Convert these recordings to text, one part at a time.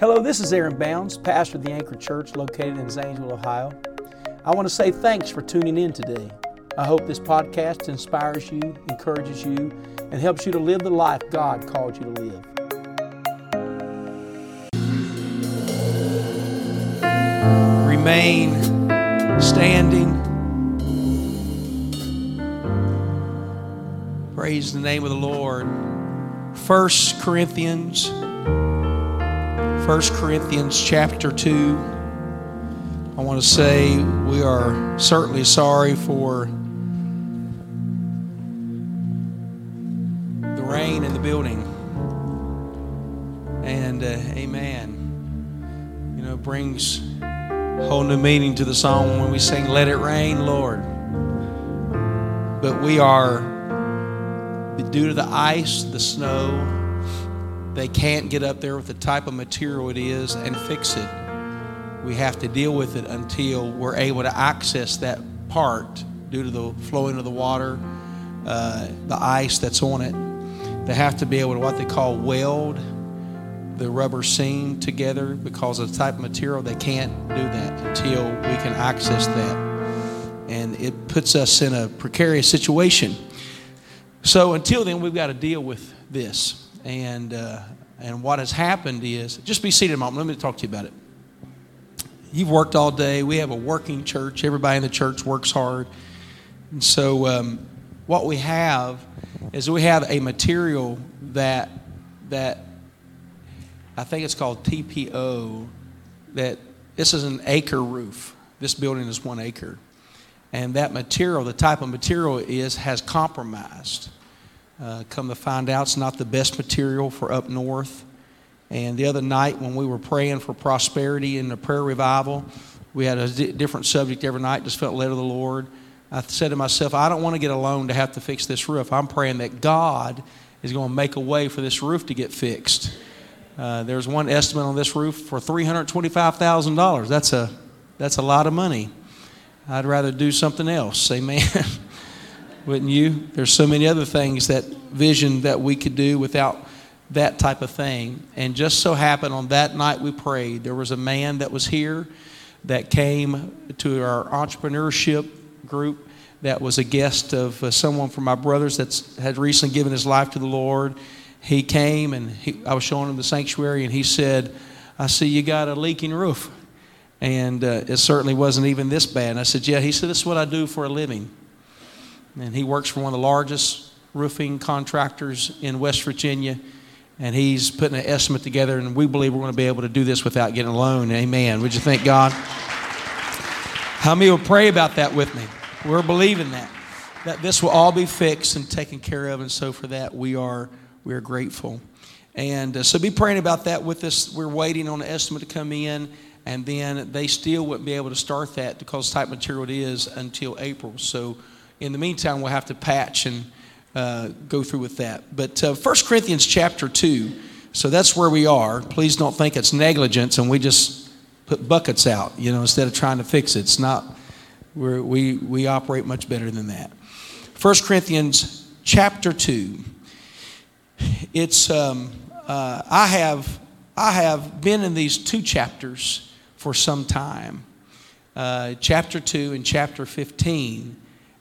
Hello, this is Aaron Bounds, pastor of the Anchor Church located in Zanesville, Ohio. I want to say thanks for tuning in today. I hope this podcast inspires you, encourages you, and helps you to live the life God called you to live. Remain standing. Praise the name of the Lord. First Corinthians 1 Corinthians chapter 2. I want to say we are certainly sorry for the rain in the building. And uh, amen. You know, brings a whole new meaning to the song when we sing, Let It Rain, Lord. But we are, due to the ice, the snow, they can't get up there with the type of material it is and fix it. We have to deal with it until we're able to access that part due to the flowing of the water, uh, the ice that's on it. They have to be able to what they call weld the rubber seam together because of the type of material. They can't do that until we can access that. And it puts us in a precarious situation. So until then, we've got to deal with this. And, uh, and what has happened is, just be seated a moment. Let me talk to you about it. You've worked all day. We have a working church. Everybody in the church works hard. And so, um, what we have is we have a material that, that I think it's called TPO, that this is an acre roof. This building is one acre. And that material, the type of material is, has compromised. Uh, come to find out, it's not the best material for up north. And the other night, when we were praying for prosperity in the prayer revival, we had a different subject every night, just felt led of the Lord. I said to myself, I don't want to get a loan to have to fix this roof. I'm praying that God is going to make a way for this roof to get fixed. Uh, there's one estimate on this roof for $325,000. That's a, that's a lot of money. I'd rather do something else. Amen. wouldn't you? There's so many other things that vision that we could do without that type of thing. And just so happened on that night we prayed, there was a man that was here that came to our entrepreneurship group that was a guest of uh, someone from my brothers that had recently given his life to the Lord. He came and he, I was showing him the sanctuary, and he said, I see you got a leaking roof. And uh, it certainly wasn't even this bad. And I said, Yeah. He said, This is what I do for a living and he works for one of the largest roofing contractors in West Virginia. And he's putting an estimate together, and we believe we're going to be able to do this without getting a loan. Amen. Would you thank God? How many will pray about that with me? We're believing that that this will all be fixed and taken care of, and so for that we are we are grateful. And uh, so be praying about that with us. We're waiting on the estimate to come in, and then they still wouldn't be able to start that because type material it is until April. So in the meantime, we'll have to patch and uh, go through with that. But uh, 1 Corinthians chapter 2, so that's where we are. Please don't think it's negligence and we just put buckets out, you know, instead of trying to fix it. It's not, we we, operate much better than that. 1 Corinthians chapter 2. It's, um, uh, I, have, I have been in these two chapters for some time. Uh, chapter 2 and chapter 15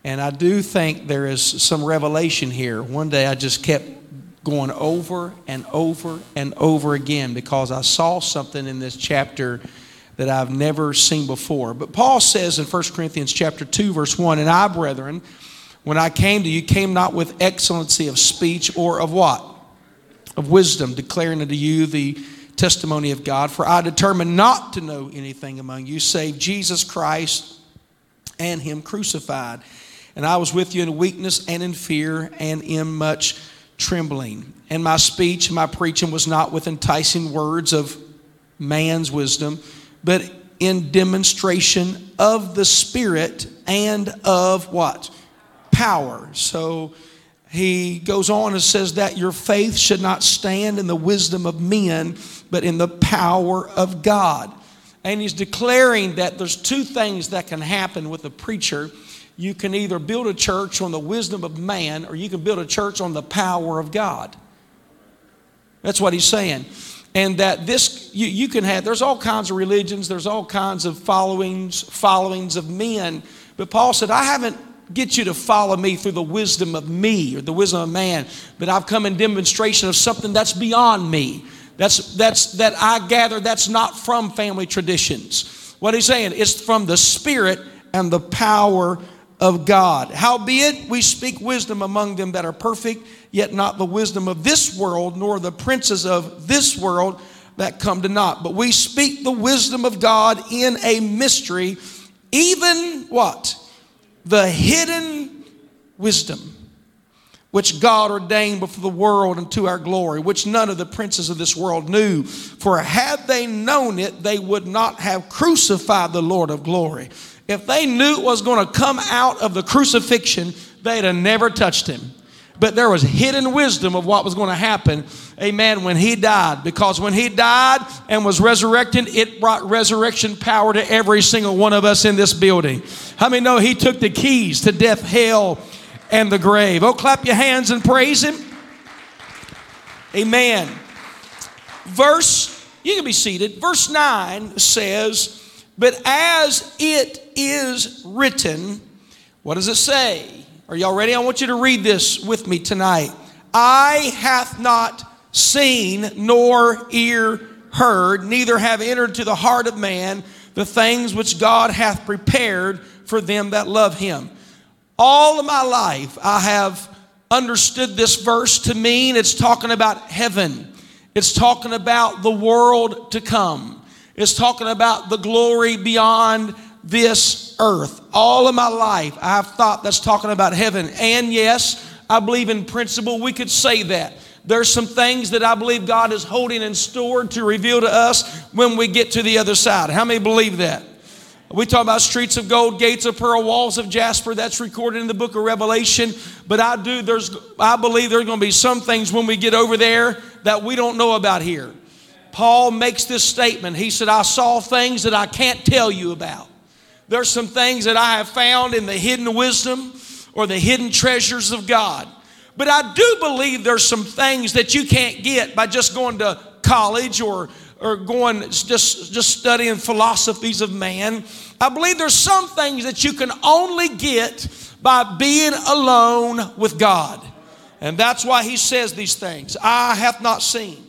and I do think there is some revelation here. One day I just kept going over and over and over again because I saw something in this chapter that I've never seen before. But Paul says in 1 Corinthians chapter 2 verse 1, "And I, brethren, when I came to you, came not with excellency of speech or of what? Of wisdom, declaring unto you the testimony of God, for I determined not to know anything among you save Jesus Christ and him crucified." And I was with you in weakness and in fear and in much trembling. And my speech and my preaching was not with enticing words of man's wisdom, but in demonstration of the Spirit and of what? Power. So he goes on and says that your faith should not stand in the wisdom of men, but in the power of God. And he's declaring that there's two things that can happen with a preacher you can either build a church on the wisdom of man or you can build a church on the power of God. That's what he's saying. and that this you, you can have there's all kinds of religions there's all kinds of followings followings of men but paul said i haven't get you to follow me through the wisdom of me or the wisdom of man but i've come in demonstration of something that's beyond me that's that's that i gather that's not from family traditions what he's saying it's from the spirit and the power of god howbeit we speak wisdom among them that are perfect yet not the wisdom of this world, nor the princes of this world that come to naught. But we speak the wisdom of God in a mystery, even what? The hidden wisdom which God ordained before the world unto our glory, which none of the princes of this world knew. For had they known it, they would not have crucified the Lord of glory. If they knew it was going to come out of the crucifixion, they'd have never touched him but there was hidden wisdom of what was going to happen, amen, when he died. Because when he died and was resurrected, it brought resurrection power to every single one of us in this building. How many know he took the keys to death, hell, and the grave? Oh, clap your hands and praise him. Amen. Verse, you can be seated. Verse 9 says, But as it is written, what does it say? Are y'all ready? I want you to read this with me tonight. Eye hath not seen nor ear heard, neither have entered to the heart of man the things which God hath prepared for them that love him. All of my life, I have understood this verse to mean it's talking about heaven. It's talking about the world to come. It's talking about the glory beyond this earth. All of my life, I've thought that's talking about heaven. And yes, I believe in principle, we could say that. There's some things that I believe God is holding in store to reveal to us when we get to the other side. How many believe that? We talk about streets of gold, gates of pearl, walls of jasper. That's recorded in the book of Revelation. But I do, there's, I believe there's going to be some things when we get over there that we don't know about here. Paul makes this statement. He said, I saw things that I can't tell you about. There's some things that I have found in the hidden wisdom or the hidden treasures of God. But I do believe there's some things that you can't get by just going to college or, or going just, just studying philosophies of man. I believe there's some things that you can only get by being alone with God. And that's why he says these things. Eye hath not seen,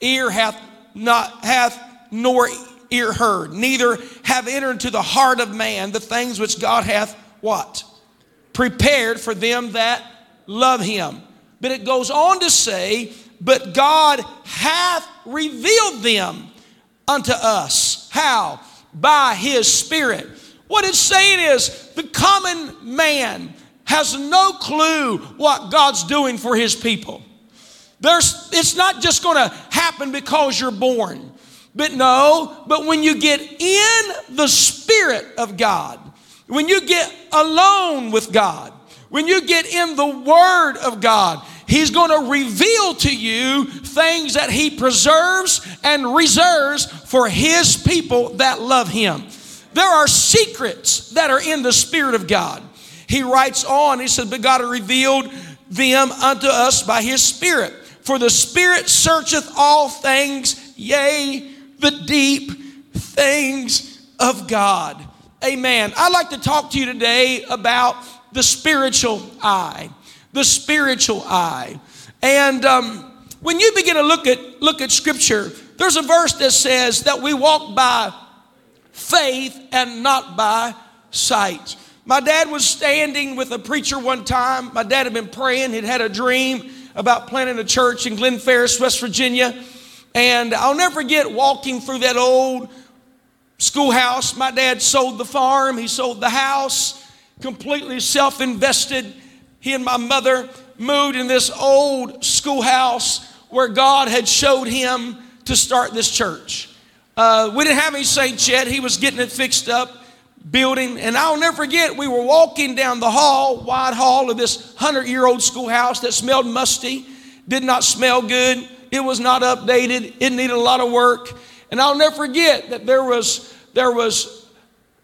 ear hath not hath nor ear heard, neither have entered into the heart of man the things which God hath what? Prepared for them that love him. But it goes on to say, but God hath revealed them unto us. How? By his Spirit. What it's saying is the common man has no clue what God's doing for his people. There's, it's not just going to happen because you're born. But no, but when you get in the Spirit of God, when you get alone with God, when you get in the Word of God, He's going to reveal to you things that He preserves and reserves for His people that love Him. There are secrets that are in the Spirit of God. He writes on, He says, But God revealed them unto us by His Spirit. For the Spirit searcheth all things, yea, the deep things of God. Amen. I'd like to talk to you today about the spiritual eye. The spiritual eye. And um, when you begin to look at look at Scripture, there's a verse that says that we walk by faith and not by sight. My dad was standing with a preacher one time. My dad had been praying. He'd had a dream about planting a church in Glen Ferris, West Virginia. And I'll never forget walking through that old schoolhouse. My dad sold the farm, he sold the house, completely self invested. He and my mother moved in this old schoolhouse where God had showed him to start this church. Uh, we didn't have any saints yet. He was getting it fixed up, building. And I'll never forget, we were walking down the hall, wide hall of this 100 year old schoolhouse that smelled musty, did not smell good. It was not updated. It needed a lot of work. And I'll never forget that there was, there was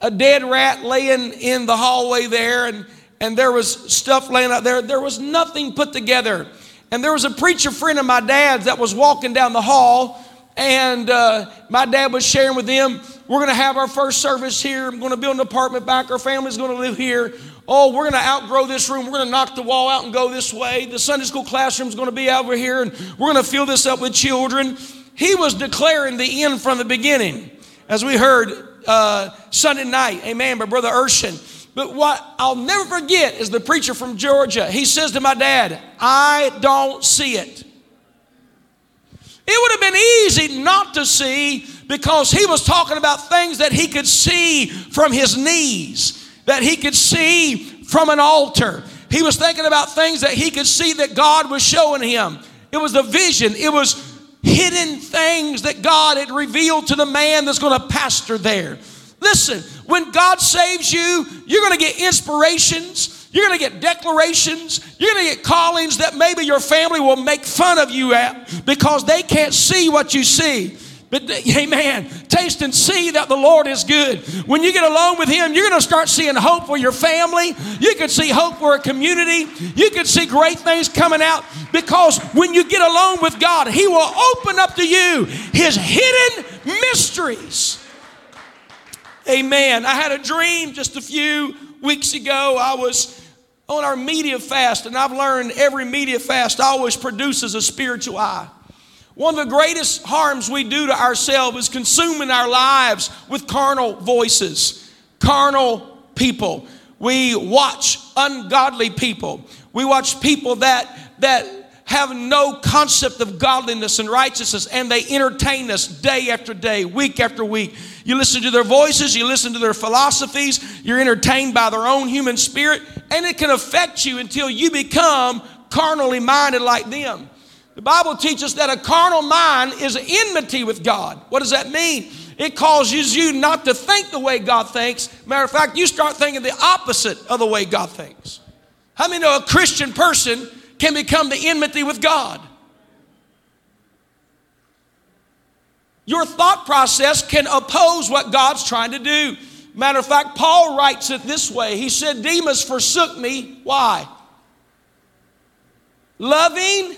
a dead rat laying in the hallway there, and, and there was stuff laying out there. There was nothing put together. And there was a preacher friend of my dad's that was walking down the hall, and uh, my dad was sharing with them, we're going to have our first service here. I'm going to build an apartment back. Our family's going to live here. Oh, we're going to outgrow this room. We're going to knock the wall out and go this way. The Sunday school classroom's going to be over here, and we're going to fill this up with children. He was declaring the end from the beginning, as we heard uh, Sunday night. Amen, by Brother Urshan. But what I'll never forget is the preacher from Georgia. He says to my dad, I don't see it. It would have been easy not to see because he was talking about things that he could see from his knees, that he could see from an altar. He was thinking about things that he could see that God was showing him. It was a vision, it was hidden things that God had revealed to the man that's going to pastor there. Listen, when God saves you, you're going to get inspirations. You're going to get declarations. You're going to get callings that maybe your family will make fun of you at because they can't see what you see. But amen. Taste and see that the Lord is good. When you get alone with Him, you're going to start seeing hope for your family. You can see hope for a community. You can see great things coming out because when you get alone with God, He will open up to you His hidden mysteries. Amen. I had a dream just a few weeks ago. I was on our media fast, and I've learned every media fast always produces a spiritual eye. One of the greatest harms we do to ourselves is consuming our lives with carnal voices, carnal people. We watch ungodly people. We watch people that that have no concept of godliness and righteousness, and they entertain us day after day, week after week. You listen to their voices, you listen to their philosophies, you're entertained by their own human spirit, and it can affect you until you become carnally minded like them. The Bible teaches that a carnal mind is enmity with God. What does that mean? It causes you not to think the way God thinks. Matter of fact, you start thinking the opposite of the way God thinks. How many know a Christian person can become the enmity with God. Your thought process can oppose what God's trying to do. Matter of fact, Paul writes it this way. He said, Demas forsook me. Why? Loving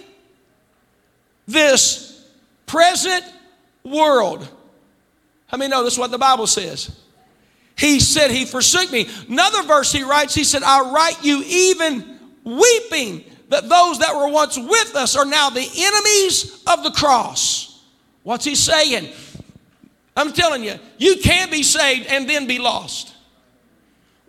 this present world. How many know this is what the Bible says? He said he forsook me. Another verse he writes, he said, I write you even weeping that those that were once with us are now the enemies of the cross. What's he saying? I'm telling you, you can't be saved and then be lost.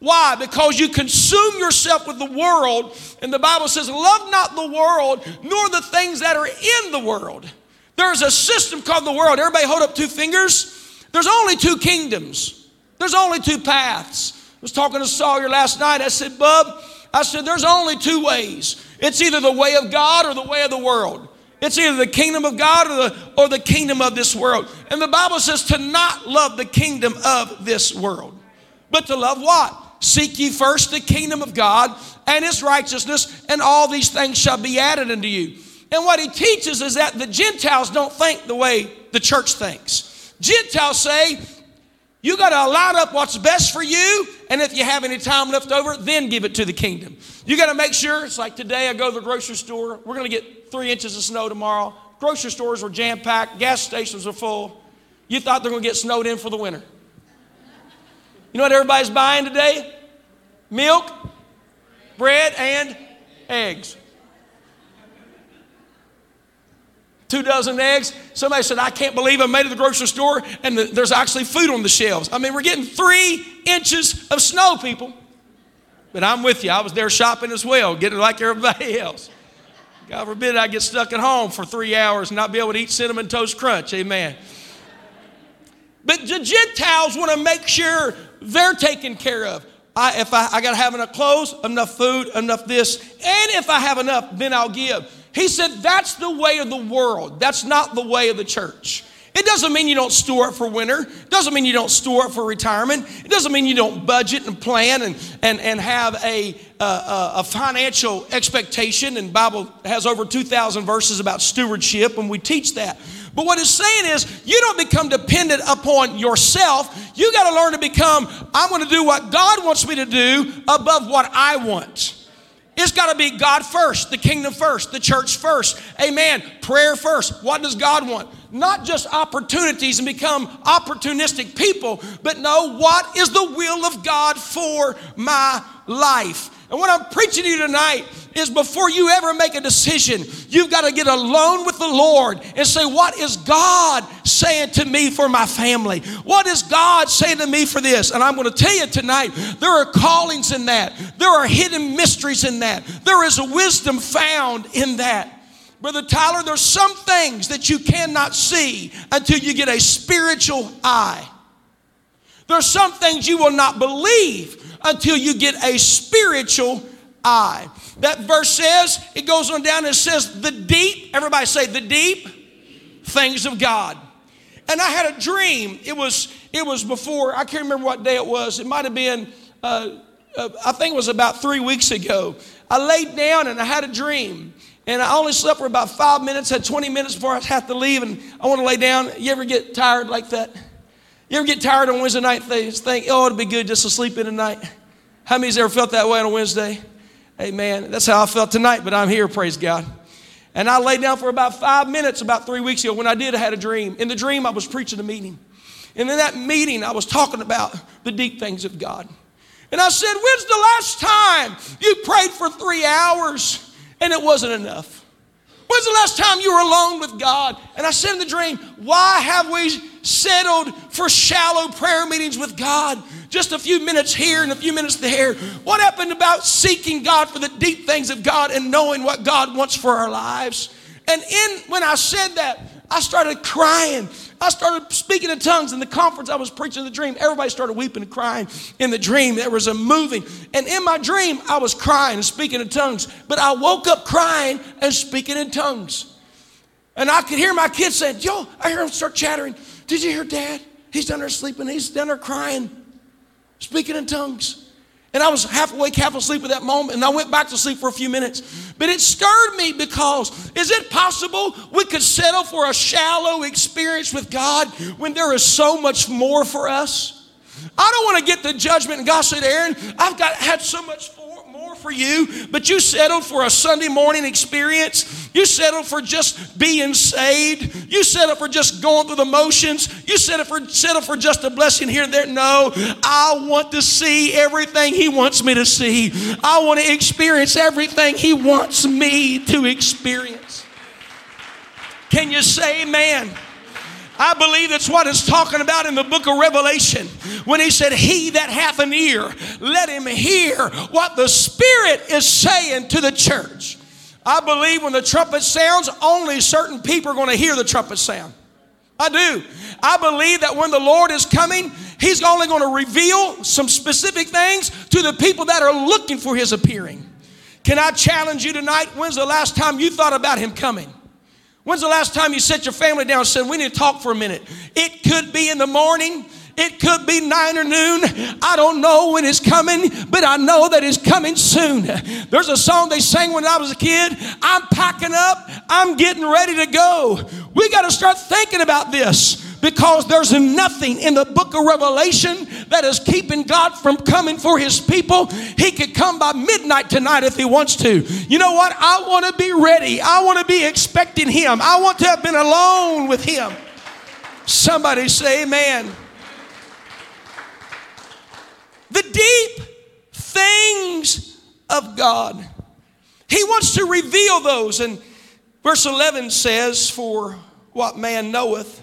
Why? Because you consume yourself with the world, and the Bible says, Love not the world, nor the things that are in the world. There's a system called the world. Everybody hold up two fingers. There's only two kingdoms, there's only two paths. I was talking to Sawyer last night. I said, Bub, I said, there's only two ways. It's either the way of God or the way of the world. It's either the kingdom of God or the, or the kingdom of this world. And the Bible says to not love the kingdom of this world, but to love what? Seek ye first the kingdom of God and his righteousness, and all these things shall be added unto you. And what he teaches is that the Gentiles don't think the way the church thinks. Gentiles say, you got to line up what's best for you, and if you have any time left over, then give it to the kingdom. You got to make sure, it's like today I go to the grocery store, we're going to get three inches of snow tomorrow. Grocery stores were jam packed, gas stations are full. You thought they're going to get snowed in for the winter. You know what everybody's buying today? Milk, bread, and eggs. two dozen eggs. Somebody said, I can't believe I made it to the grocery store and the, there's actually food on the shelves. I mean, we're getting three inches of snow, people. But I'm with you. I was there shopping as well, getting like everybody else. God forbid I get stuck at home for three hours and not be able to eat cinnamon toast crunch. Amen. But the Gentiles want to make sure they're taken care of. I, if I, I got to have enough clothes, enough food, enough this, and if I have enough, then I'll give. He said, That's the way of the world. That's not the way of the church. It doesn't mean you don't store up for winter. It doesn't mean you don't store up for retirement. It doesn't mean you don't budget and plan and, and, and have a, a, a financial expectation. And Bible has over 2,000 verses about stewardship, and we teach that. But what it's saying is, you don't become dependent upon yourself. You got to learn to become, I'm going to do what God wants me to do above what I want. It's got to be God first, the kingdom first, the church first. Amen. Prayer first. What does God want? not just opportunities and become opportunistic people, but know what is the will of God for my life. And what I'm preaching to you tonight is before you ever make a decision, you've got to get alone with the Lord and say, What is God saying to me for my family? What is God saying to me for this? And I'm going to tell you tonight, there are callings in that, there are hidden mysteries in that, there is a wisdom found in that. Brother Tyler, there's some things that you cannot see until you get a spiritual eye. There's some things you will not believe until you get a spiritual eye. That verse says, it goes on down and says, the deep, everybody say, the deep things of God. And I had a dream. It was, it was before, I can't remember what day it was. It might have been, uh, uh, I think it was about three weeks ago. I laid down and I had a dream. And I only slept for about five minutes, had 20 minutes before I had to leave, and I want to lay down. You ever get tired like that? You ever get tired on Wednesday night? Think, oh, it'd be good just to sleep in tonight. How many's ever felt that way on a Wednesday? Amen. That's how I felt tonight, but I'm here, praise God. And I laid down for about five minutes about three weeks ago. When I did, I had a dream. In the dream, I was preaching a meeting. And in that meeting, I was talking about the deep things of God. And I said, When's the last time you prayed for three hours? and it wasn't enough. When's the last time you were alone with God? And I said in the dream, why have we settled for shallow prayer meetings with God? Just a few minutes here and a few minutes there. What happened about seeking God for the deep things of God and knowing what God wants for our lives? And in when I said that, I started crying. I started speaking in tongues in the conference I was preaching the dream. Everybody started weeping and crying in the dream. There was a moving. And in my dream, I was crying and speaking in tongues. But I woke up crying and speaking in tongues. And I could hear my kids saying, Yo, I hear them start chattering. Did you hear dad? He's down there sleeping. He's down there crying, speaking in tongues. And I was half awake, half asleep at that moment, and I went back to sleep for a few minutes. But it stirred me because is it possible we could settle for a shallow experience with God when there is so much more for us? I don't want to get the judgment and God said, Aaron, I've got had so much for, for you, but you settled for a Sunday morning experience. You settled for just being saved. You settled for just going through the motions. You settled for settle for just a blessing here and there. No, I want to see everything He wants me to see. I want to experience everything He wants me to experience. Can you say amen? I believe that's what it's talking about in the book of Revelation when he said, He that hath an ear, let him hear what the Spirit is saying to the church. I believe when the trumpet sounds, only certain people are going to hear the trumpet sound. I do. I believe that when the Lord is coming, He's only going to reveal some specific things to the people that are looking for His appearing. Can I challenge you tonight? When's the last time you thought about Him coming? When's the last time you set your family down and said, We need to talk for a minute? It could be in the morning. It could be nine or noon. I don't know when it's coming, but I know that it's coming soon. There's a song they sang when I was a kid. I'm packing up. I'm getting ready to go. We got to start thinking about this because there's nothing in the book of Revelation that is keeping God from coming for his people. He could come by midnight tonight if he wants to. You know what? I want to be ready. I want to be expecting him. I want to have been alone with him. Somebody say amen the deep things of God. He wants to reveal those. And verse 11 says, For what man knoweth,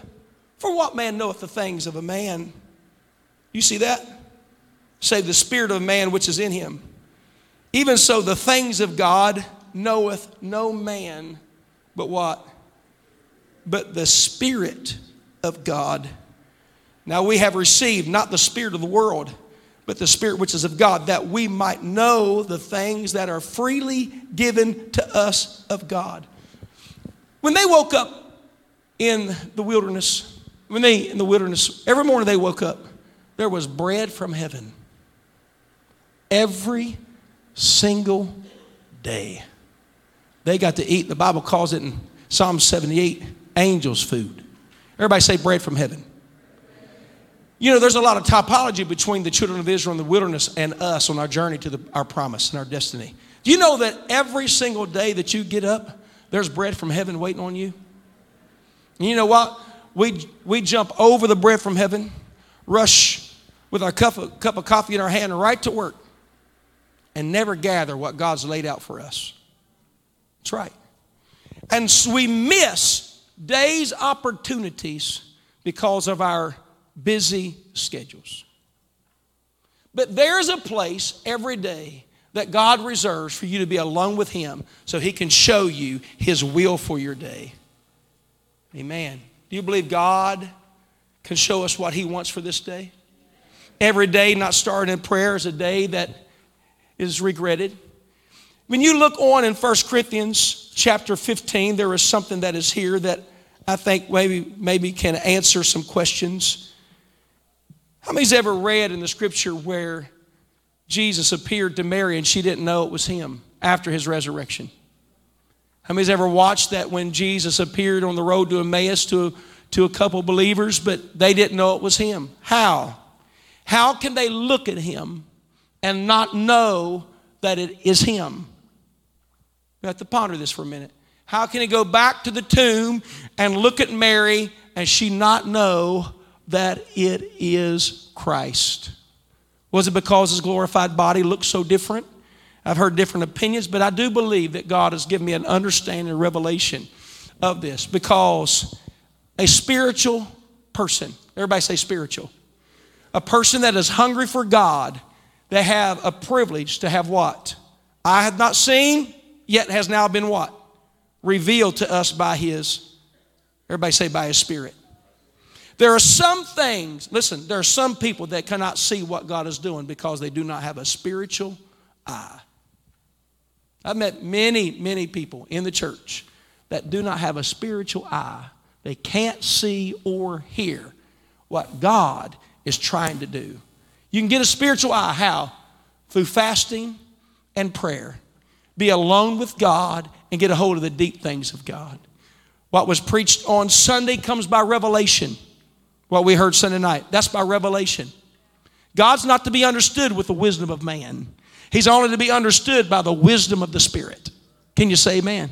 for what man knoweth the things of a man? You see that? Say the spirit of man which is in him. Even so, the things of God knoweth no man, but what? But the Spirit of God. Now we have received not the Spirit of the world but the Spirit which is of God, that we might know the things that are freely given to us of God. When they woke up in the wilderness, when they in the wilderness, every morning they woke up, there was bread from heaven. Every single day. They got to eat, the Bible calls it in Psalm 78, angels' food. Everybody say bread from heaven. You know, there's a lot of typology between the children of Israel in the wilderness and us on our journey to the, our promise and our destiny. Do you know that every single day that you get up, there's bread from heaven waiting on you? And you know what? We, we jump over the bread from heaven, rush with our cup of, cup of coffee in our hand right to work, and never gather what God's laid out for us. That's right. And so we miss days' opportunities because of our busy schedules. But there's a place every day that God reserves for you to be alone with Him so He can show you His will for your day. Amen. Do you believe God can show us what He wants for this day? Every day not starting in prayer is a day that is regretted. When you look on in 1 Corinthians chapter 15, there is something that is here that I think maybe, maybe can answer some questions. How many's ever read in the scripture where Jesus appeared to Mary and she didn't know it was him after his resurrection? How many's ever watched that when Jesus appeared on the road to Emmaus to, to a couple believers, but they didn't know it was him? How? How can they look at him and not know that it is him? We have to ponder this for a minute. How can he go back to the tomb and look at Mary and she not know that it is Christ? Was it because his glorified body looked so different? I've heard different opinions, but I do believe that God has given me an understanding and revelation of this because a spiritual person, everybody say spiritual, a person that is hungry for God, they have a privilege to have what? I have not seen, yet has now been what? revealed to us by His, everybody say, by His Spirit. There are some things, listen, there are some people that cannot see what God is doing because they do not have a spiritual eye. I've met many, many people in the church that do not have a spiritual eye. They can't see or hear what God is trying to do. You can get a spiritual eye. How? Through fasting and prayer. Be alone with God and get a hold of the deep things of God. What was preached on Sunday comes by revelation. What we heard Sunday night, that's by revelation. God's not to be understood with the wisdom of man. He's only to be understood by the wisdom of the Spirit. Can you say amen?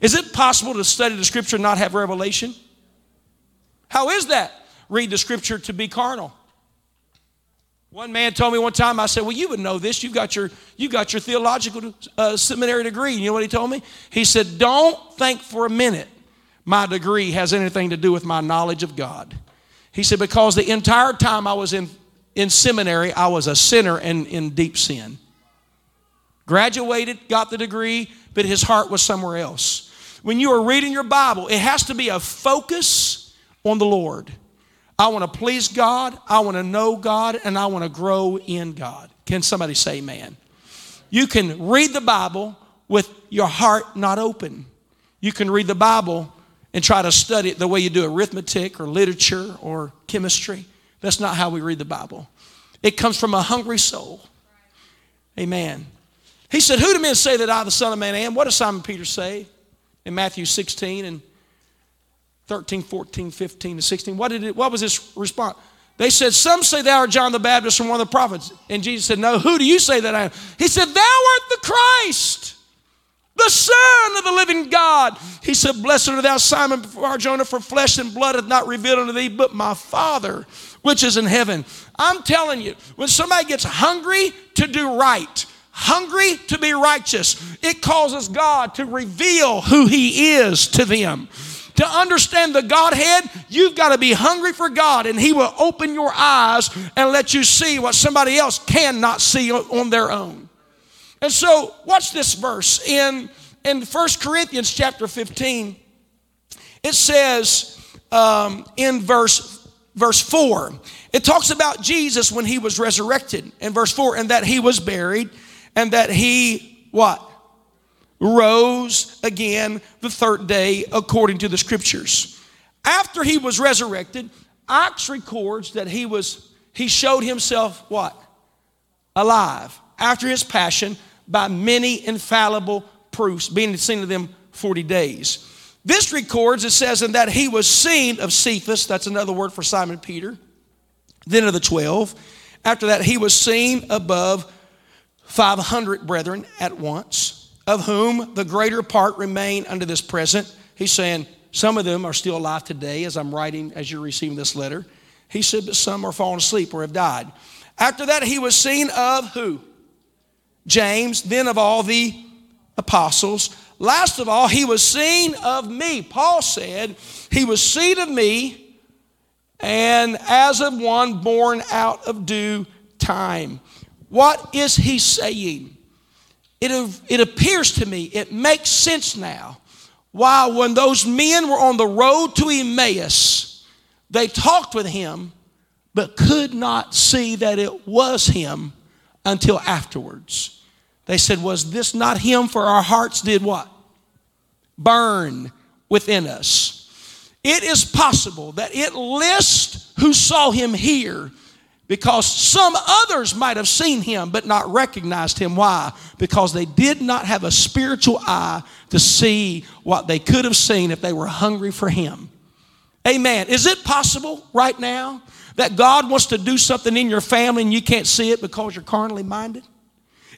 Is it possible to study the scripture and not have revelation? How is that? Read the scripture to be carnal. One man told me one time, I said, Well, you would know this. You've got your, you got your theological uh, seminary degree. You know what he told me? He said, Don't think for a minute my degree has anything to do with my knowledge of God. He said, Because the entire time I was in, in seminary, I was a sinner and in deep sin. Graduated, got the degree, but his heart was somewhere else. When you are reading your Bible, it has to be a focus on the Lord. I want to please God, I want to know God, and I want to grow in God. Can somebody say amen? You can read the Bible with your heart not open. You can read the Bible and try to study it the way you do arithmetic or literature or chemistry. That's not how we read the Bible. It comes from a hungry soul. Amen. He said, Who do men say that I, the Son of Man, am? What does Simon Peter say in Matthew 16 and 13, 14, 15, and 16. What, did it, what was his response? They said, Some say thou art John the Baptist or one of the prophets. And Jesus said, No, who do you say that I am? He said, Thou art the Christ, the Son of the living God. He said, Blessed art thou, Simon Barjona, for flesh and blood hath not revealed unto thee, but my Father which is in heaven. I'm telling you, when somebody gets hungry to do right, hungry to be righteous, it causes God to reveal who He is to them. To understand the Godhead, you've got to be hungry for God, and He will open your eyes and let you see what somebody else cannot see on their own. And so, watch this verse in in 1 Corinthians chapter 15. It says um, in verse verse 4, it talks about Jesus when he was resurrected in verse 4, and that he was buried, and that he what? rose again the third day according to the scriptures. After he was resurrected, Acts records that he was he showed himself what? Alive after his passion by many infallible proofs, being seen of them 40 days. This records, it says, in that he was seen of Cephas, that's another word for Simon Peter, then of the 12. After that, he was seen above 500 brethren at once of whom the greater part remain unto this present. He's saying, some of them are still alive today as I'm writing, as you're receiving this letter. He said, but some are fallen asleep or have died. After that, he was seen of who? James, then of all the apostles. Last of all, he was seen of me. Paul said, He was seen of me, and as of one born out of due time. What is he saying? It, it appears to me, it makes sense now. Why, when those men were on the road to Emmaus, they talked with him, but could not see that it was him until afterwards. They said, Was this not him? For our hearts did what? Burn within us. It is possible that it lists who saw him here because some others might have seen him but not recognized him. Why? Because they did not have a spiritual eye to see what they could have seen if they were hungry for him. Amen. Is it possible right now that God wants to do something in your family and you can't see it because you're carnally minded?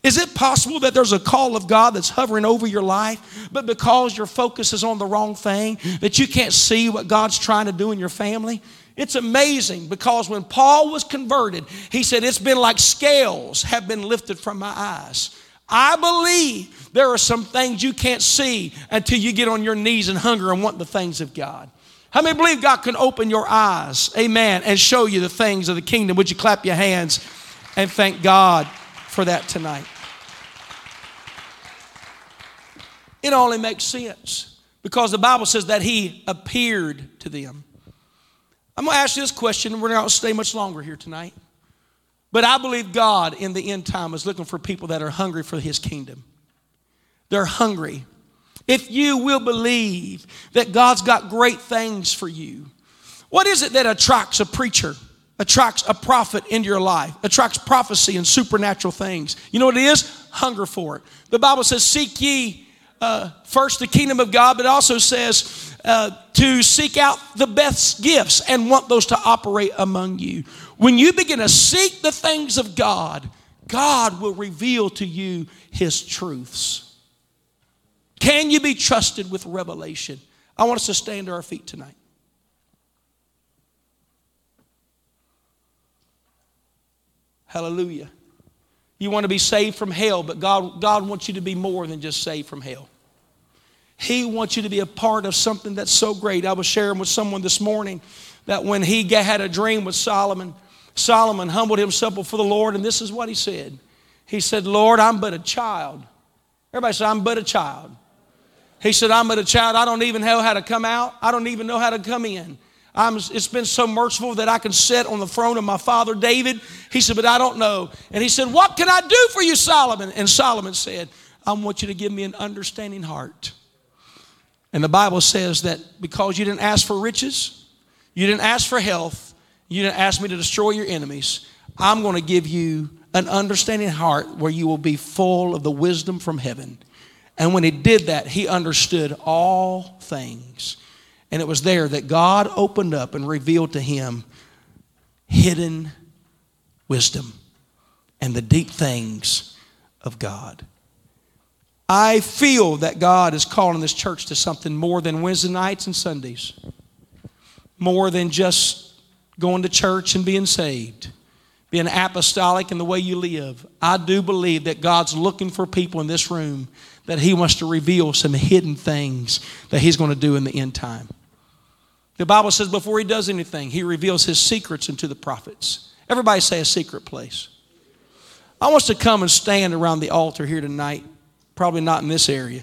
Is it possible that there's a call of God that's hovering over your life, but because your focus is on the wrong thing, that you can't see what God's trying to do in your family? It's amazing because when Paul was converted, he said, It's been like scales have been lifted from my eyes. I believe there are some things you can't see until you get on your knees and hunger and want the things of God. How many believe God can open your eyes, amen, and show you the things of the kingdom? Would you clap your hands and thank God for that tonight. It only makes sense because the Bible says that he appeared to them. I'm going to ask you this question, and we're not going to stay much longer here tonight. But I believe God in the end time is looking for people that are hungry for his kingdom. They're hungry. If you will believe that God's got great things for you, what is it that attracts a preacher? attracts a prophet into your life, attracts prophecy and supernatural things. You know what it is? Hunger for it. The Bible says, Seek ye uh, first the kingdom of God, but also says uh, to seek out the best gifts and want those to operate among you. When you begin to seek the things of God, God will reveal to you his truths. Can you be trusted with revelation? I want us to stand to our feet tonight. Hallelujah. You want to be saved from hell, but God, God wants you to be more than just saved from hell. He wants you to be a part of something that's so great. I was sharing with someone this morning that when he had a dream with Solomon, Solomon humbled himself before the Lord, and this is what he said. He said, Lord, I'm but a child. Everybody said, I'm but a child. He said, I'm but a child. I don't even know how to come out. I don't even know how to come in. I'm, it's been so merciful that I can sit on the throne of my father David. He said, But I don't know. And he said, What can I do for you, Solomon? And Solomon said, I want you to give me an understanding heart. And the Bible says that because you didn't ask for riches, you didn't ask for health, you didn't ask me to destroy your enemies, I'm going to give you an understanding heart where you will be full of the wisdom from heaven. And when he did that, he understood all things. And it was there that God opened up and revealed to him hidden wisdom and the deep things of God. I feel that God is calling this church to something more than Wednesday nights and Sundays, more than just going to church and being saved, being apostolic in the way you live. I do believe that God's looking for people in this room that He wants to reveal some hidden things that He's going to do in the end time. The Bible says before he does anything, he reveals his secrets into the prophets. Everybody say a secret place. I want us to come and stand around the altar here tonight. Probably not in this area.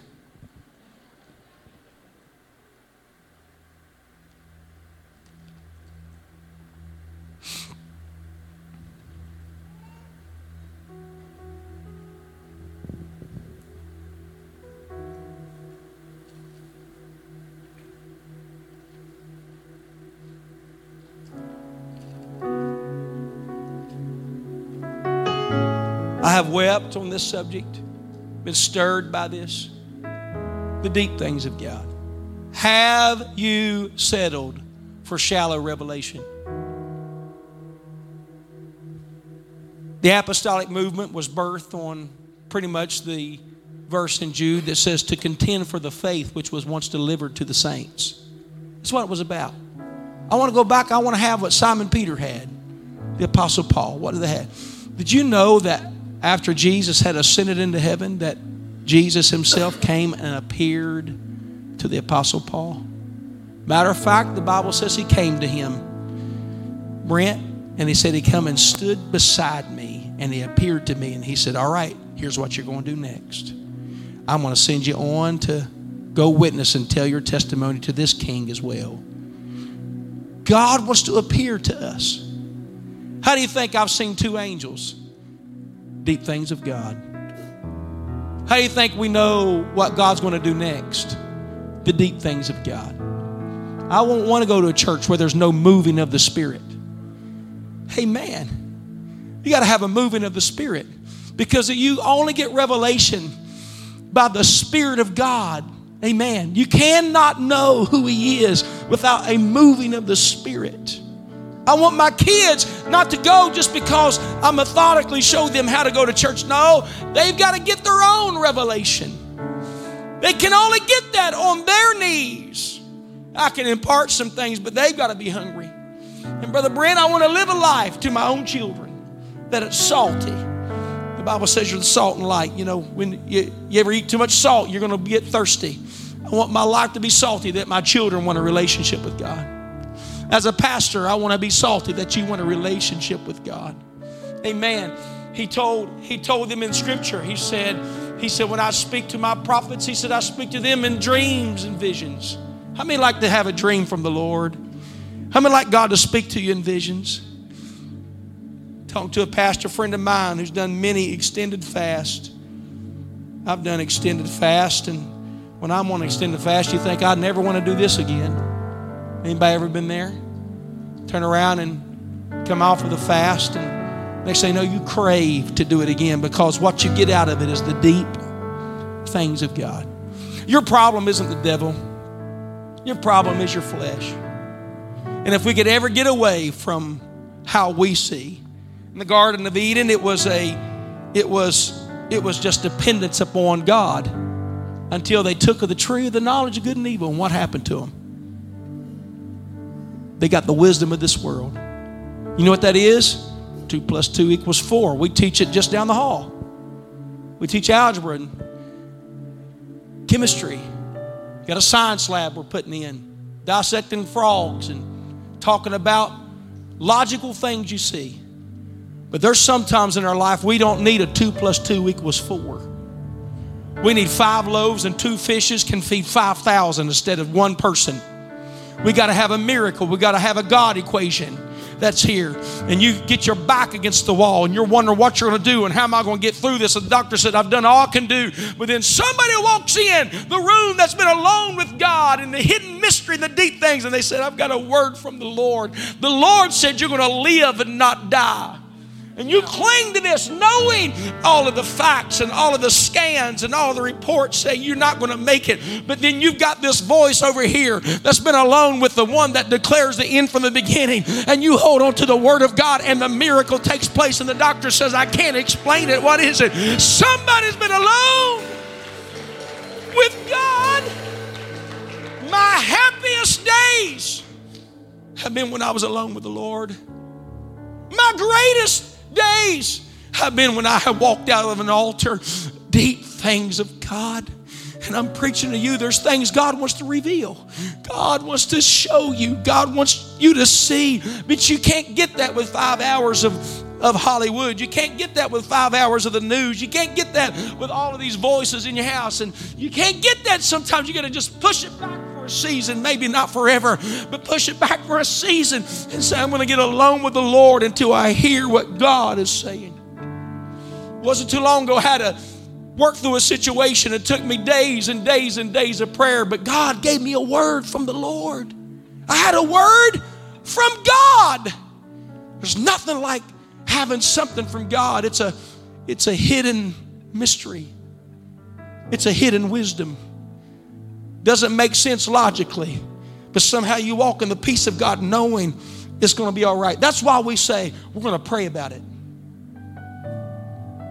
Have wept on this subject, been stirred by this. The deep things of God. Have you settled for shallow revelation? The apostolic movement was birthed on pretty much the verse in Jude that says to contend for the faith which was once delivered to the saints. That's what it was about. I want to go back. I want to have what Simon Peter had, the Apostle Paul. What did they have? Did you know that after Jesus had ascended into heaven, that Jesus himself came and appeared to the Apostle Paul? Matter of fact, the Bible says he came to him, Brent, and he said he come and stood beside me and he appeared to me and he said, All right, here's what you're going to do next. I'm going to send you on to go witness and tell your testimony to this king as well. God wants to appear to us. How do you think I've seen two angels? Deep things of God. How do you think we know what God's going to do next? The deep things of God. I won't want to go to a church where there's no moving of the Spirit. Hey, man, you got to have a moving of the Spirit because you only get revelation by the Spirit of God. Amen. You cannot know who He is without a moving of the Spirit. I want my kids not to go just because I methodically show them how to go to church. No, they've got to get their own revelation. They can only get that on their knees. I can impart some things, but they've got to be hungry. And Brother Brent, I want to live a life to my own children that it's salty. The Bible says you're the salt and light. You know, when you, you ever eat too much salt, you're going to get thirsty. I want my life to be salty that my children want a relationship with God. As a pastor, I want to be salty that you want a relationship with God. Amen. He told he told them in scripture. He said he said when I speak to my prophets, he said I speak to them in dreams and visions. How many like to have a dream from the Lord? How many like God to speak to you in visions? Talk to a pastor friend of mine who's done many extended fasts. I've done extended fast, and when I'm on extended fast, you think I'd never want to do this again. Anybody ever been there? Turn around and come off of the fast, and they say, No, you crave to do it again because what you get out of it is the deep things of God. Your problem isn't the devil, your problem is your flesh. And if we could ever get away from how we see, in the Garden of Eden, it was a, it was, it was just dependence upon God until they took of the tree of the knowledge of good and evil. And what happened to them? They got the wisdom of this world. You know what that is? Two plus two equals four. We teach it just down the hall. We teach algebra and chemistry. Got a science lab we're putting in, dissecting frogs and talking about logical things you see. But there's sometimes in our life we don't need a two plus two equals four. We need five loaves and two fishes can feed 5,000 instead of one person. We got to have a miracle. We got to have a God equation that's here. And you get your back against the wall and you're wondering what you're going to do and how am I going to get through this. And the doctor said, I've done all I can do. But then somebody walks in the room that's been alone with God and the hidden mystery and the deep things. And they said, I've got a word from the Lord. The Lord said, You're going to live and not die. And you cling to this knowing all of the facts and all of the scans and all the reports say you're not going to make it. But then you've got this voice over here that's been alone with the one that declares the end from the beginning. And you hold on to the word of God and the miracle takes place. And the doctor says, I can't explain it. What is it? Somebody's been alone with God. My happiest days have been when I was alone with the Lord. My greatest days I've been when I have walked out of an altar, deep things of God. And I'm preaching to you, there's things God wants to reveal. God wants to show you. God wants you to see. But you can't get that with five hours of, of Hollywood. You can't get that with five hours of the news. You can't get that with all of these voices in your house. And you can't get that sometimes. You got to just push it back a season, maybe not forever, but push it back for a season and say, I'm going to get alone with the Lord until I hear what God is saying. It wasn't too long ago, I had to work through a situation. It took me days and days and days of prayer, but God gave me a word from the Lord. I had a word from God. There's nothing like having something from God. It's a, it's a hidden mystery. It's a hidden wisdom. Doesn't make sense logically, but somehow you walk in the peace of God knowing it's going to be all right. That's why we say we're going to pray about it.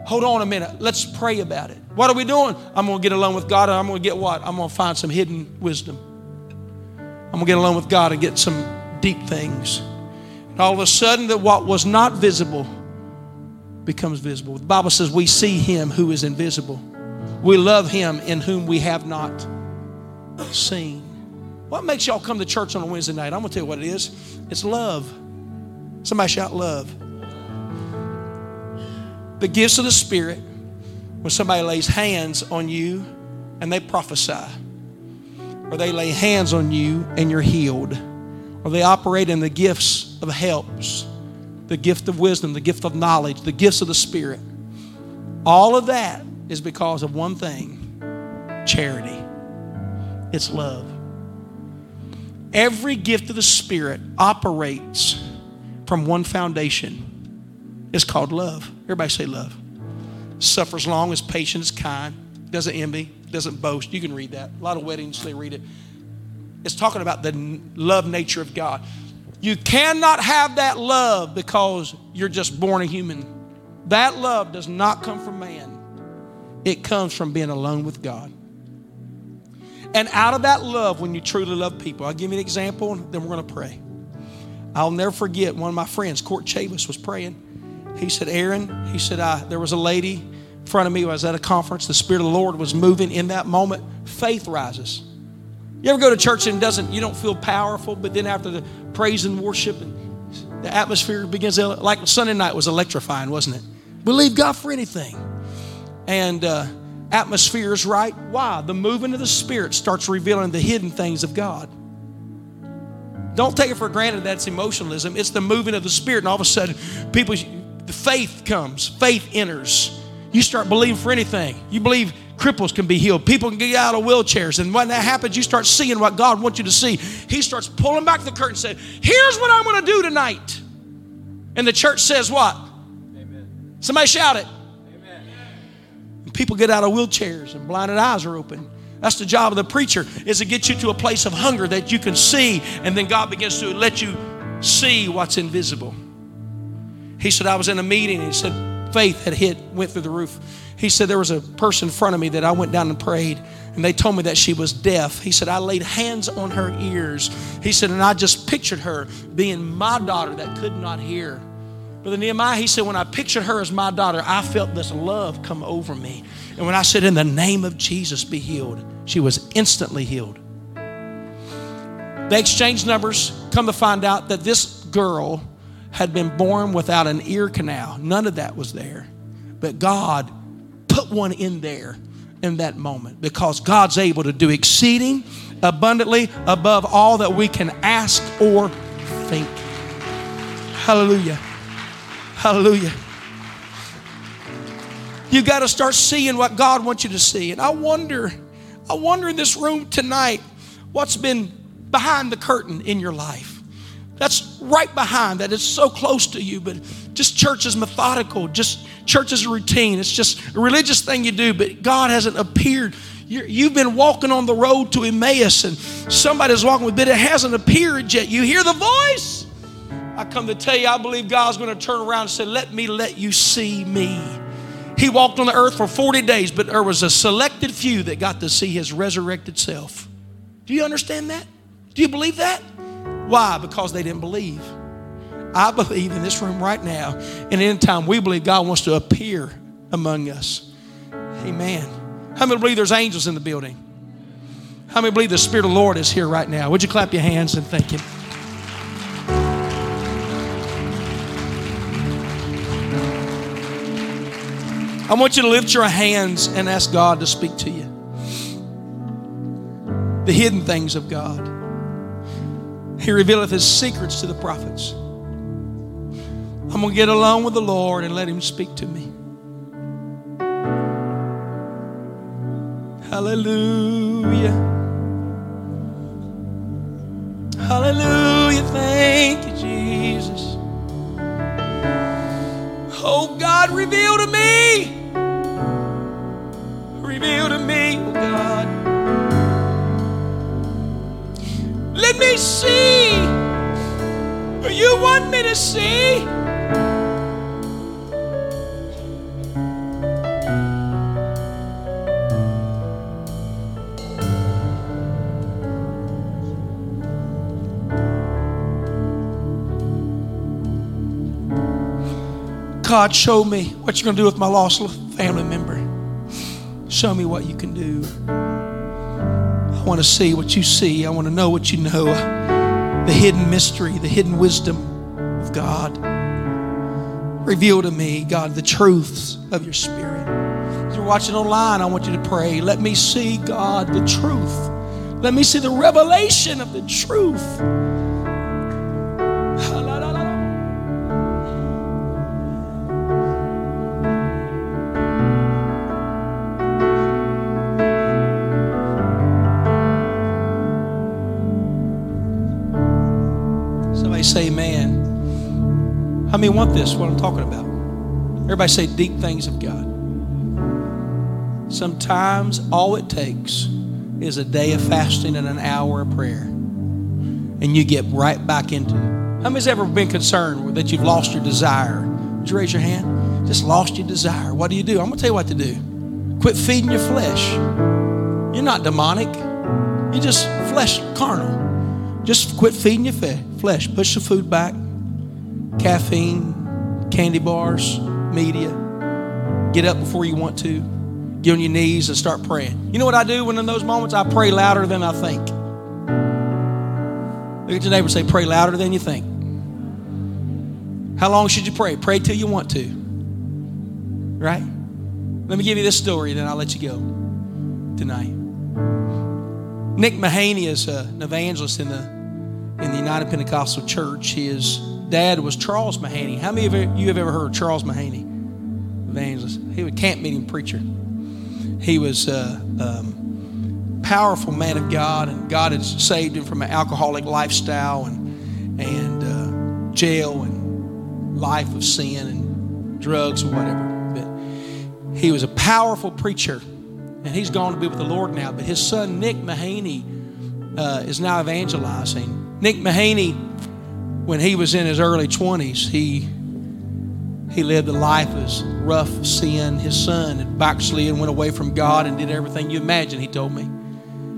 Hold on a minute. Let's pray about it. What are we doing? I'm going to get alone with God and I'm going to get what? I'm going to find some hidden wisdom. I'm going to get alone with God and get some deep things. And all of a sudden, that what was not visible becomes visible. The Bible says we see him who is invisible. We love him in whom we have not seen. What makes y'all come to church on a Wednesday night? I'm going to tell you what it is it's love. Somebody shout love. The gifts of the Spirit, when somebody lays hands on you and they prophesy, or they lay hands on you and you're healed, or they operate in the gifts of helps, the gift of wisdom, the gift of knowledge, the gifts of the Spirit. All of that is because of one thing charity. It's love. Every gift of the Spirit operates from one foundation. It's called love. Everybody say love. Suffers long, is patient, is kind, doesn't envy, doesn't boast. You can read that. A lot of weddings, they read it. It's talking about the love nature of God. You cannot have that love because you're just born a human. That love does not come from man, it comes from being alone with God. And out of that love, when you truly love people, I'll give you an example, then we're going to pray. I'll never forget one of my friends, Court Chavis, was praying. He said, Aaron, he said, I, there was a lady in front of me. I was at a conference. The Spirit of the Lord was moving in that moment. Faith rises. You ever go to church and doesn't you don't feel powerful, but then after the praise and worship and the atmosphere begins like Sunday night was electrifying, wasn't it? Believe God for anything. And uh, atmosphere is right. Why? The movement of the Spirit starts revealing the hidden things of God. Don't take it for granted that's emotionalism. It's the movement of the Spirit, and all of a sudden, people, the faith comes, faith enters. You start believing for anything. You believe cripples can be healed. People can get out of wheelchairs. And when that happens, you start seeing what God wants you to see. He starts pulling back the curtain and says, Here's what I'm going to do tonight. And the church says, What? Amen. Somebody shout it. People get out of wheelchairs and blinded eyes are open. That's the job of the preacher, is to get you to a place of hunger that you can see, and then God begins to let you see what's invisible. He said, I was in a meeting, and he said, faith had hit, went through the roof. He said, There was a person in front of me that I went down and prayed, and they told me that she was deaf. He said, I laid hands on her ears. He said, And I just pictured her being my daughter that could not hear. Brother Nehemiah, he said, When I pictured her as my daughter, I felt this love come over me. And when I said, In the name of Jesus, be healed, she was instantly healed. They exchanged numbers, come to find out that this girl had been born without an ear canal. None of that was there. But God put one in there in that moment because God's able to do exceeding abundantly above all that we can ask or think. Hallelujah. Hallelujah. You got to start seeing what God wants you to see. And I wonder, I wonder in this room tonight what's been behind the curtain in your life. That's right behind that. It's so close to you, but just church is methodical. Just church is a routine. It's just a religious thing you do, but God hasn't appeared. you have been walking on the road to Emmaus, and somebody's walking with, but it hasn't appeared yet. You hear the voice. I come to tell you, I believe God's going to turn around and say, Let me let you see me. He walked on the earth for 40 days, but there was a selected few that got to see his resurrected self. Do you understand that? Do you believe that? Why? Because they didn't believe. I believe in this room right now, and in time, we believe God wants to appear among us. Amen. How many believe there's angels in the building? How many believe the Spirit of the Lord is here right now? Would you clap your hands and thank Him? I want you to lift your hands and ask God to speak to you. The hidden things of God. He revealeth his secrets to the prophets. I'm going to get along with the Lord and let him speak to me. Hallelujah. Hallelujah. Thank you, Oh, God, reveal to me. Reveal to me, oh God. Let me see what you want me to see. God, show me what you're going to do with my lost family member. Show me what you can do. I want to see what you see. I want to know what you know. The hidden mystery, the hidden wisdom of God. Reveal to me, God, the truths of your spirit. If you're watching online, I want you to pray. Let me see, God, the truth. Let me see the revelation of the truth. Want this, what I'm talking about? Everybody say deep things of God. Sometimes all it takes is a day of fasting and an hour of prayer. And you get right back into it. How many's ever been concerned that you've lost your desire? Would you raise your hand? Just lost your desire. What do you do? I'm going to tell you what to do. Quit feeding your flesh. You're not demonic. You're just flesh, carnal. Just quit feeding your flesh. Push the food back. Caffeine, candy bars, media. Get up before you want to get on your knees and start praying. You know what I do when in those moments I pray louder than I think? Look at your neighbor say, pray louder than you think. How long should you pray? Pray till you want to. Right? Let me give you this story, then I'll let you go tonight. Nick Mahaney is uh, an evangelist in the in the United Pentecostal Church. His dad was Charles Mahaney. How many of you have ever heard of Charles Mahaney? Evangelist. He was a camp meeting preacher. He was a um, powerful man of God, and God had saved him from an alcoholic lifestyle and and uh, jail and life of sin and drugs or whatever. But he was a powerful preacher, and he's gone to be with the Lord now. But his son Nick Mahaney uh, is now evangelizing. Nick Mahaney, when he was in his early twenties, he he lived a life of rough sin. His son had backslid and went away from God and did everything you imagine, he told me.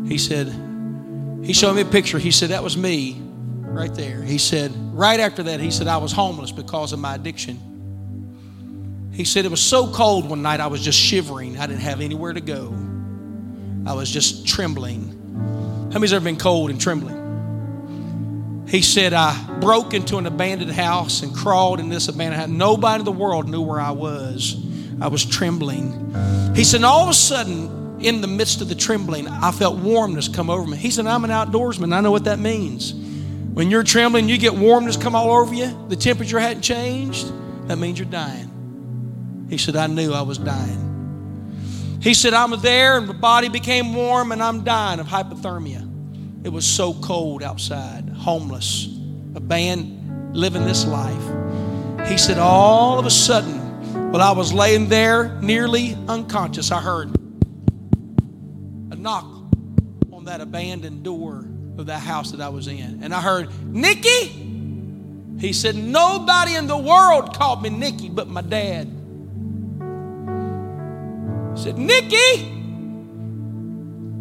He said, he showed me a picture. He said, that was me right there. He said, right after that, he said, I was homeless because of my addiction. He said, it was so cold one night, I was just shivering. I didn't have anywhere to go. I was just trembling. How many's ever been cold and trembling? He said, I broke into an abandoned house and crawled in this abandoned house. Nobody in the world knew where I was. I was trembling. He said, all of a sudden, in the midst of the trembling, I felt warmness come over me. He said, I'm an outdoorsman. I know what that means. When you're trembling, you get warmness come all over you, the temperature hadn't changed, that means you're dying. He said, I knew I was dying. He said, I'm there and my body became warm and I'm dying of hypothermia. It was so cold outside, homeless, a man living this life. He said, all of a sudden, while I was laying there nearly unconscious, I heard a knock on that abandoned door of that house that I was in. And I heard, Nikki? He said, Nobody in the world called me Nikki but my dad. He said, Nikki?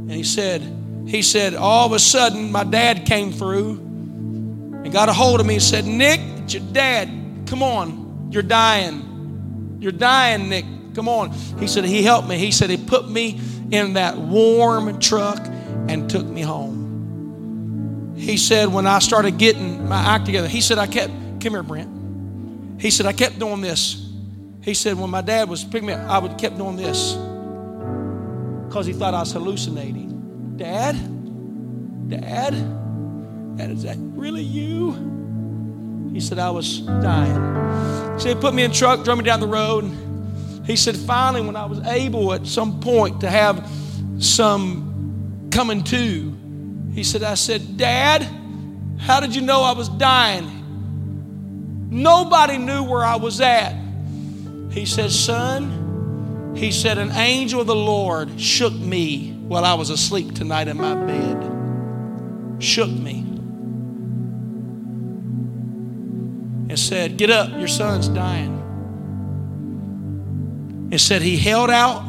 And he said, he said, all of a sudden, my dad came through and got a hold of me and said, Nick, it's your dad. Come on, you're dying. You're dying, Nick. Come on. He said, He helped me. He said, He put me in that warm truck and took me home. He said, when I started getting my act together, he said, I kept, come here, Brent. He said, I kept doing this. He said, when my dad was picking me up, I would kept doing this because he thought I was hallucinating. Dad, Dad, Dad, is that really you? He said, I was dying. He put me in truck, drove me down the road. He said, finally, when I was able at some point to have some coming to, he said, I said, Dad, how did you know I was dying? Nobody knew where I was at. He said, Son, he said, an angel of the Lord shook me while I was asleep tonight in my bed, shook me, and said, Get up, your son's dying. And said, He held out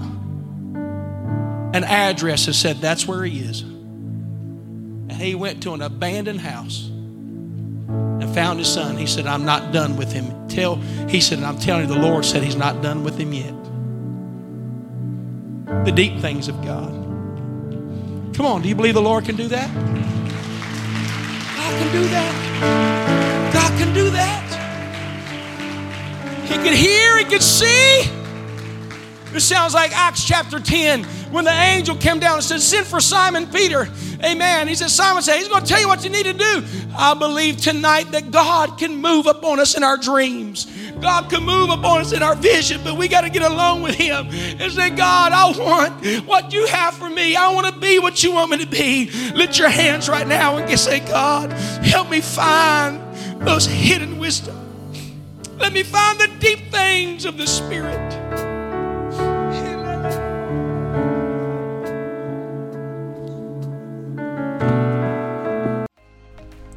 an address and said, That's where he is. And he went to an abandoned house and found his son. He said, I'm not done with him. Tell, he said, I'm telling you, the Lord said he's not done with him yet. The deep things of God. Come on, do you believe the Lord can do that? God can do that. God can do that. He can hear, he can see. This sounds like Acts chapter 10 when the angel came down and said, Send for Simon Peter. Amen. He said, Simon said, He's going to tell you what you need to do. I believe tonight that God can move upon us in our dreams. God can move upon us in our vision, but we got to get along with Him and say, God, I want what you have for me. I want to be what you want me to be. Lift your hands right now and say, God, help me find those hidden wisdom. Let me find the deep things of the Spirit.